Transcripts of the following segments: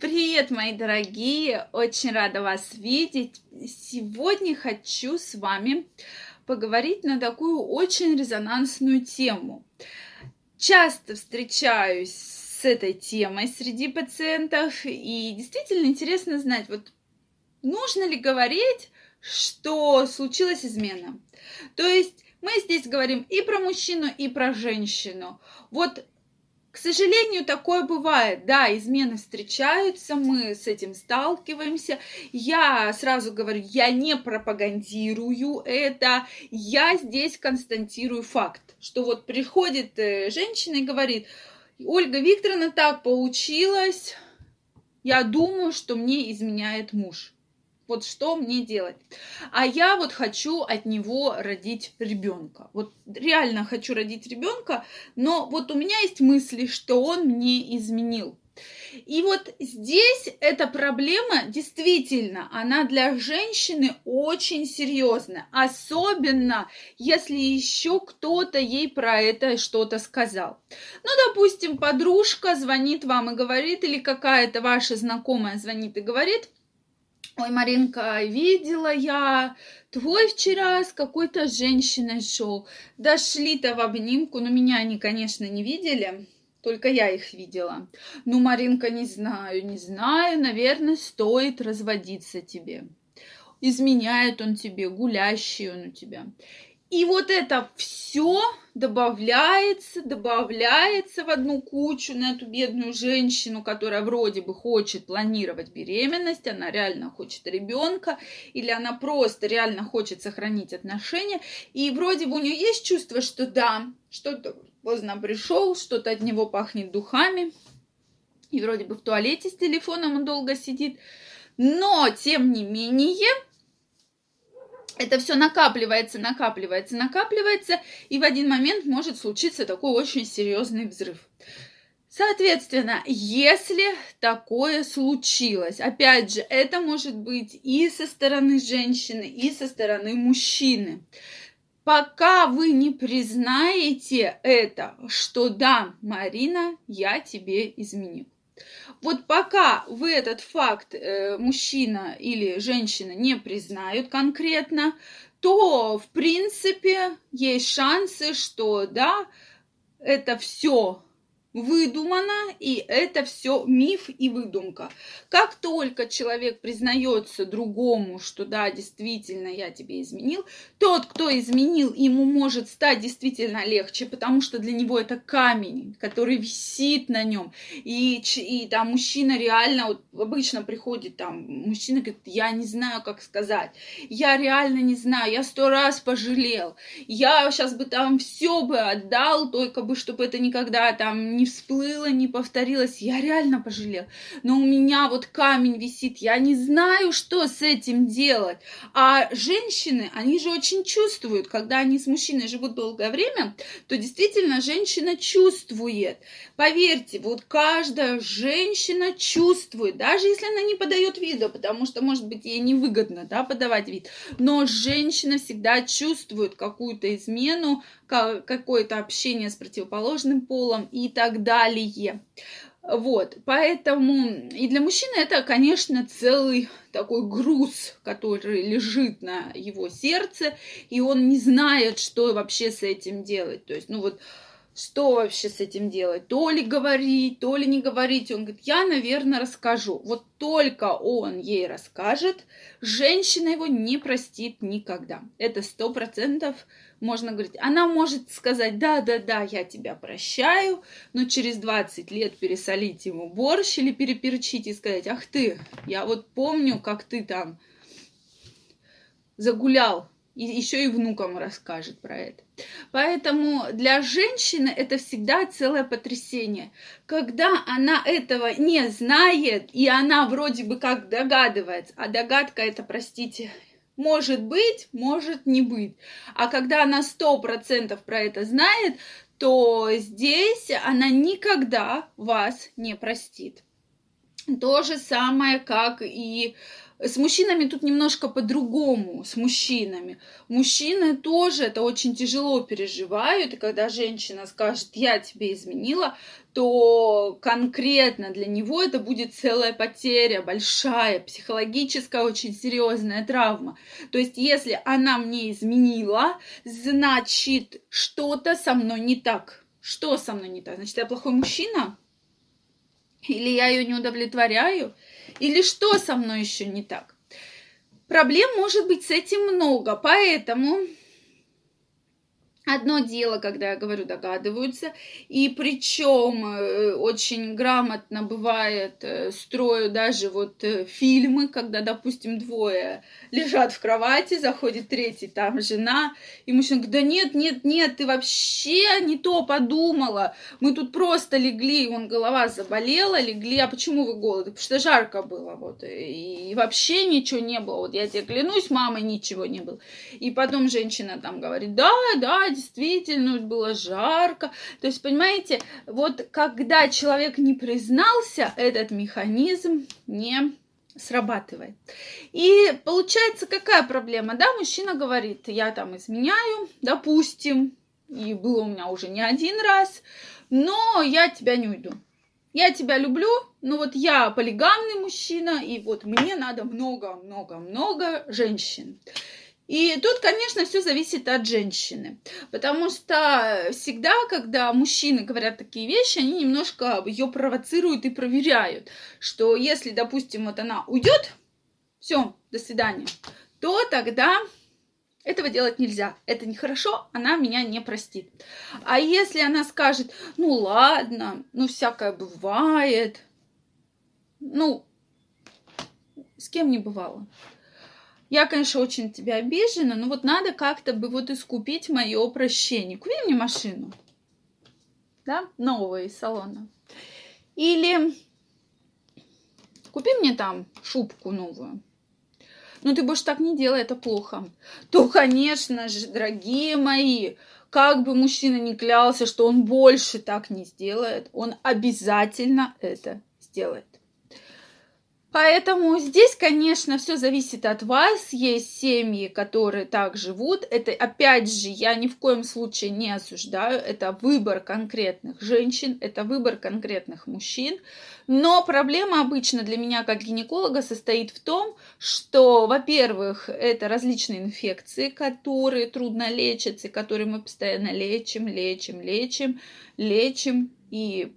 Привет, мои дорогие! Очень рада вас видеть. Сегодня хочу с вами поговорить на такую очень резонансную тему. Часто встречаюсь с этой темой среди пациентов, и действительно интересно знать, вот нужно ли говорить, что случилась измена. То есть мы здесь говорим и про мужчину, и про женщину. Вот к сожалению, такое бывает. Да, измены встречаются, мы с этим сталкиваемся. Я сразу говорю, я не пропагандирую это, я здесь констатирую факт, что вот приходит э, женщина и говорит, Ольга Викторовна, так получилось, я думаю, что мне изменяет муж вот что мне делать. А я вот хочу от него родить ребенка. Вот реально хочу родить ребенка, но вот у меня есть мысли, что он мне изменил. И вот здесь эта проблема действительно, она для женщины очень серьезная, особенно если еще кто-то ей про это что-то сказал. Ну, допустим, подружка звонит вам и говорит, или какая-то ваша знакомая звонит и говорит, Ой, Маринка, видела я твой вчера с какой-то женщиной шел. Дошли-то в обнимку, но меня они, конечно, не видели. Только я их видела. Ну, Маринка, не знаю, не знаю, наверное, стоит разводиться тебе. Изменяет он тебе, гулящий он у тебя. И вот это все добавляется, добавляется в одну кучу на эту бедную женщину, которая вроде бы хочет планировать беременность, она реально хочет ребенка, или она просто реально хочет сохранить отношения, и вроде бы у нее есть чувство, что да, что-то поздно пришел, что-то от него пахнет духами, и вроде бы в туалете с телефоном он долго сидит, но тем не менее это все накапливается, накапливается, накапливается, и в один момент может случиться такой очень серьезный взрыв. Соответственно, если такое случилось, опять же, это может быть и со стороны женщины, и со стороны мужчины. Пока вы не признаете это, что да, Марина, я тебе изменю. Вот пока вы этот факт э, мужчина или женщина не признают конкретно, то в принципе есть шансы, что да, это все выдумано, и это все миф и выдумка. Как только человек признается другому, что да, действительно, я тебе изменил, тот, кто изменил, ему может стать действительно легче, потому что для него это камень, который висит на нем. И, и там мужчина реально, вот обычно приходит там, мужчина говорит, я не знаю, как сказать, я реально не знаю, я сто раз пожалел, я сейчас бы там все бы отдал, только бы, чтобы это никогда там не всплыло, не повторилось. Я реально пожалел. Но у меня вот камень висит. Я не знаю, что с этим делать. А женщины, они же очень чувствуют, когда они с мужчиной живут долгое время, то действительно женщина чувствует. Поверьте, вот каждая женщина чувствует, даже если она не подает вида, потому что, может быть, ей невыгодно да, подавать вид, но женщина всегда чувствует какую-то измену, какое-то общение с противоположным полом и так далее. Вот, поэтому и для мужчины это, конечно, целый такой груз, который лежит на его сердце, и он не знает, что вообще с этим делать. То есть, ну вот, что вообще с этим делать? То ли говорить, то ли не говорить. Он говорит, я, наверное, расскажу. Вот только он ей расскажет, женщина его не простит никогда. Это сто процентов можно говорить. Она может сказать, да, да, да, я тебя прощаю, но через 20 лет пересолить ему борщ или переперчить и сказать, ах ты, я вот помню, как ты там загулял, и еще и внукам расскажет про это. Поэтому для женщины это всегда целое потрясение. Когда она этого не знает, и она вроде бы как догадывается, а догадка это, простите, может быть, может не быть. А когда она сто процентов про это знает, то здесь она никогда вас не простит. То же самое, как и С мужчинами тут немножко по-другому, с мужчинами. Мужчины тоже это очень тяжело переживают, и когда женщина скажет, я тебе изменила, то конкретно для него это будет целая потеря, большая, психологическая, очень серьезная травма. То есть, если она мне изменила, значит, что-то со мной не так. Что со мной не так? Значит, я плохой мужчина? Или я ее не удовлетворяю? Или что со мной еще не так? Проблем может быть с этим много, поэтому Одно дело, когда я говорю, догадываются, и причем э, очень грамотно бывает, э, строю даже вот э, фильмы, когда, допустим, двое лежат в кровати, заходит третий, там жена, и мужчина говорит, да нет, нет, нет, ты вообще не то подумала, мы тут просто легли, он голова заболела, легли, а почему вы голодны? Потому что жарко было, вот, и вообще ничего не было, вот я тебе клянусь, мама, ничего не было. И потом женщина там говорит, да, да, действительно было жарко. То есть, понимаете, вот когда человек не признался, этот механизм не срабатывает. И получается какая проблема? Да, мужчина говорит, я там изменяю, допустим, и было у меня уже не один раз, но я тебя не уйду. Я тебя люблю, но вот я полигамный мужчина, и вот мне надо много-много-много женщин. И тут, конечно, все зависит от женщины, потому что всегда, когда мужчины говорят такие вещи, они немножко ее провоцируют и проверяют, что если, допустим, вот она уйдет, все, до свидания, то тогда этого делать нельзя. Это нехорошо, она меня не простит. А если она скажет, ну ладно, ну всякое бывает, ну, с кем не бывало. Я, конечно, очень тебя обижена, но вот надо как-то бы вот искупить мое прощение. Купи мне машину. Да, новую из салона. Или купи мне там шубку новую. Ну, ты больше так не делай, это плохо. То, конечно же, дорогие мои, как бы мужчина не клялся, что он больше так не сделает, он обязательно это сделает. Поэтому здесь, конечно, все зависит от вас. Есть семьи, которые так живут. Это, опять же, я ни в коем случае не осуждаю. Это выбор конкретных женщин, это выбор конкретных мужчин. Но проблема обычно для меня как гинеколога состоит в том, что, во-первых, это различные инфекции, которые трудно лечатся, которые мы постоянно лечим, лечим, лечим, лечим. И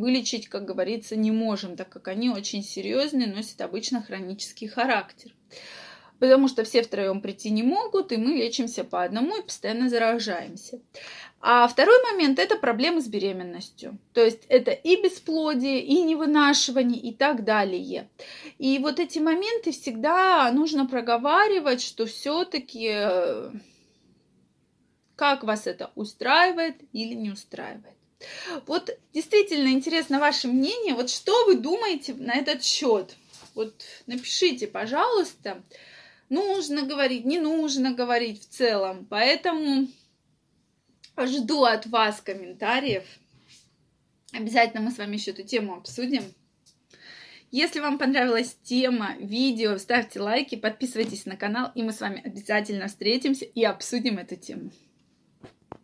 вылечить, как говорится, не можем, так как они очень серьезные, носят обычно хронический характер. Потому что все втроем прийти не могут, и мы лечимся по одному и постоянно заражаемся. А второй момент – это проблемы с беременностью. То есть это и бесплодие, и невынашивание, и так далее. И вот эти моменты всегда нужно проговаривать, что все-таки э, как вас это устраивает или не устраивает. Вот действительно интересно ваше мнение. Вот что вы думаете на этот счет? Вот напишите, пожалуйста. Нужно говорить, не нужно говорить в целом. Поэтому жду от вас комментариев. Обязательно мы с вами еще эту тему обсудим. Если вам понравилась тема видео, ставьте лайки, подписывайтесь на канал, и мы с вами обязательно встретимся и обсудим эту тему.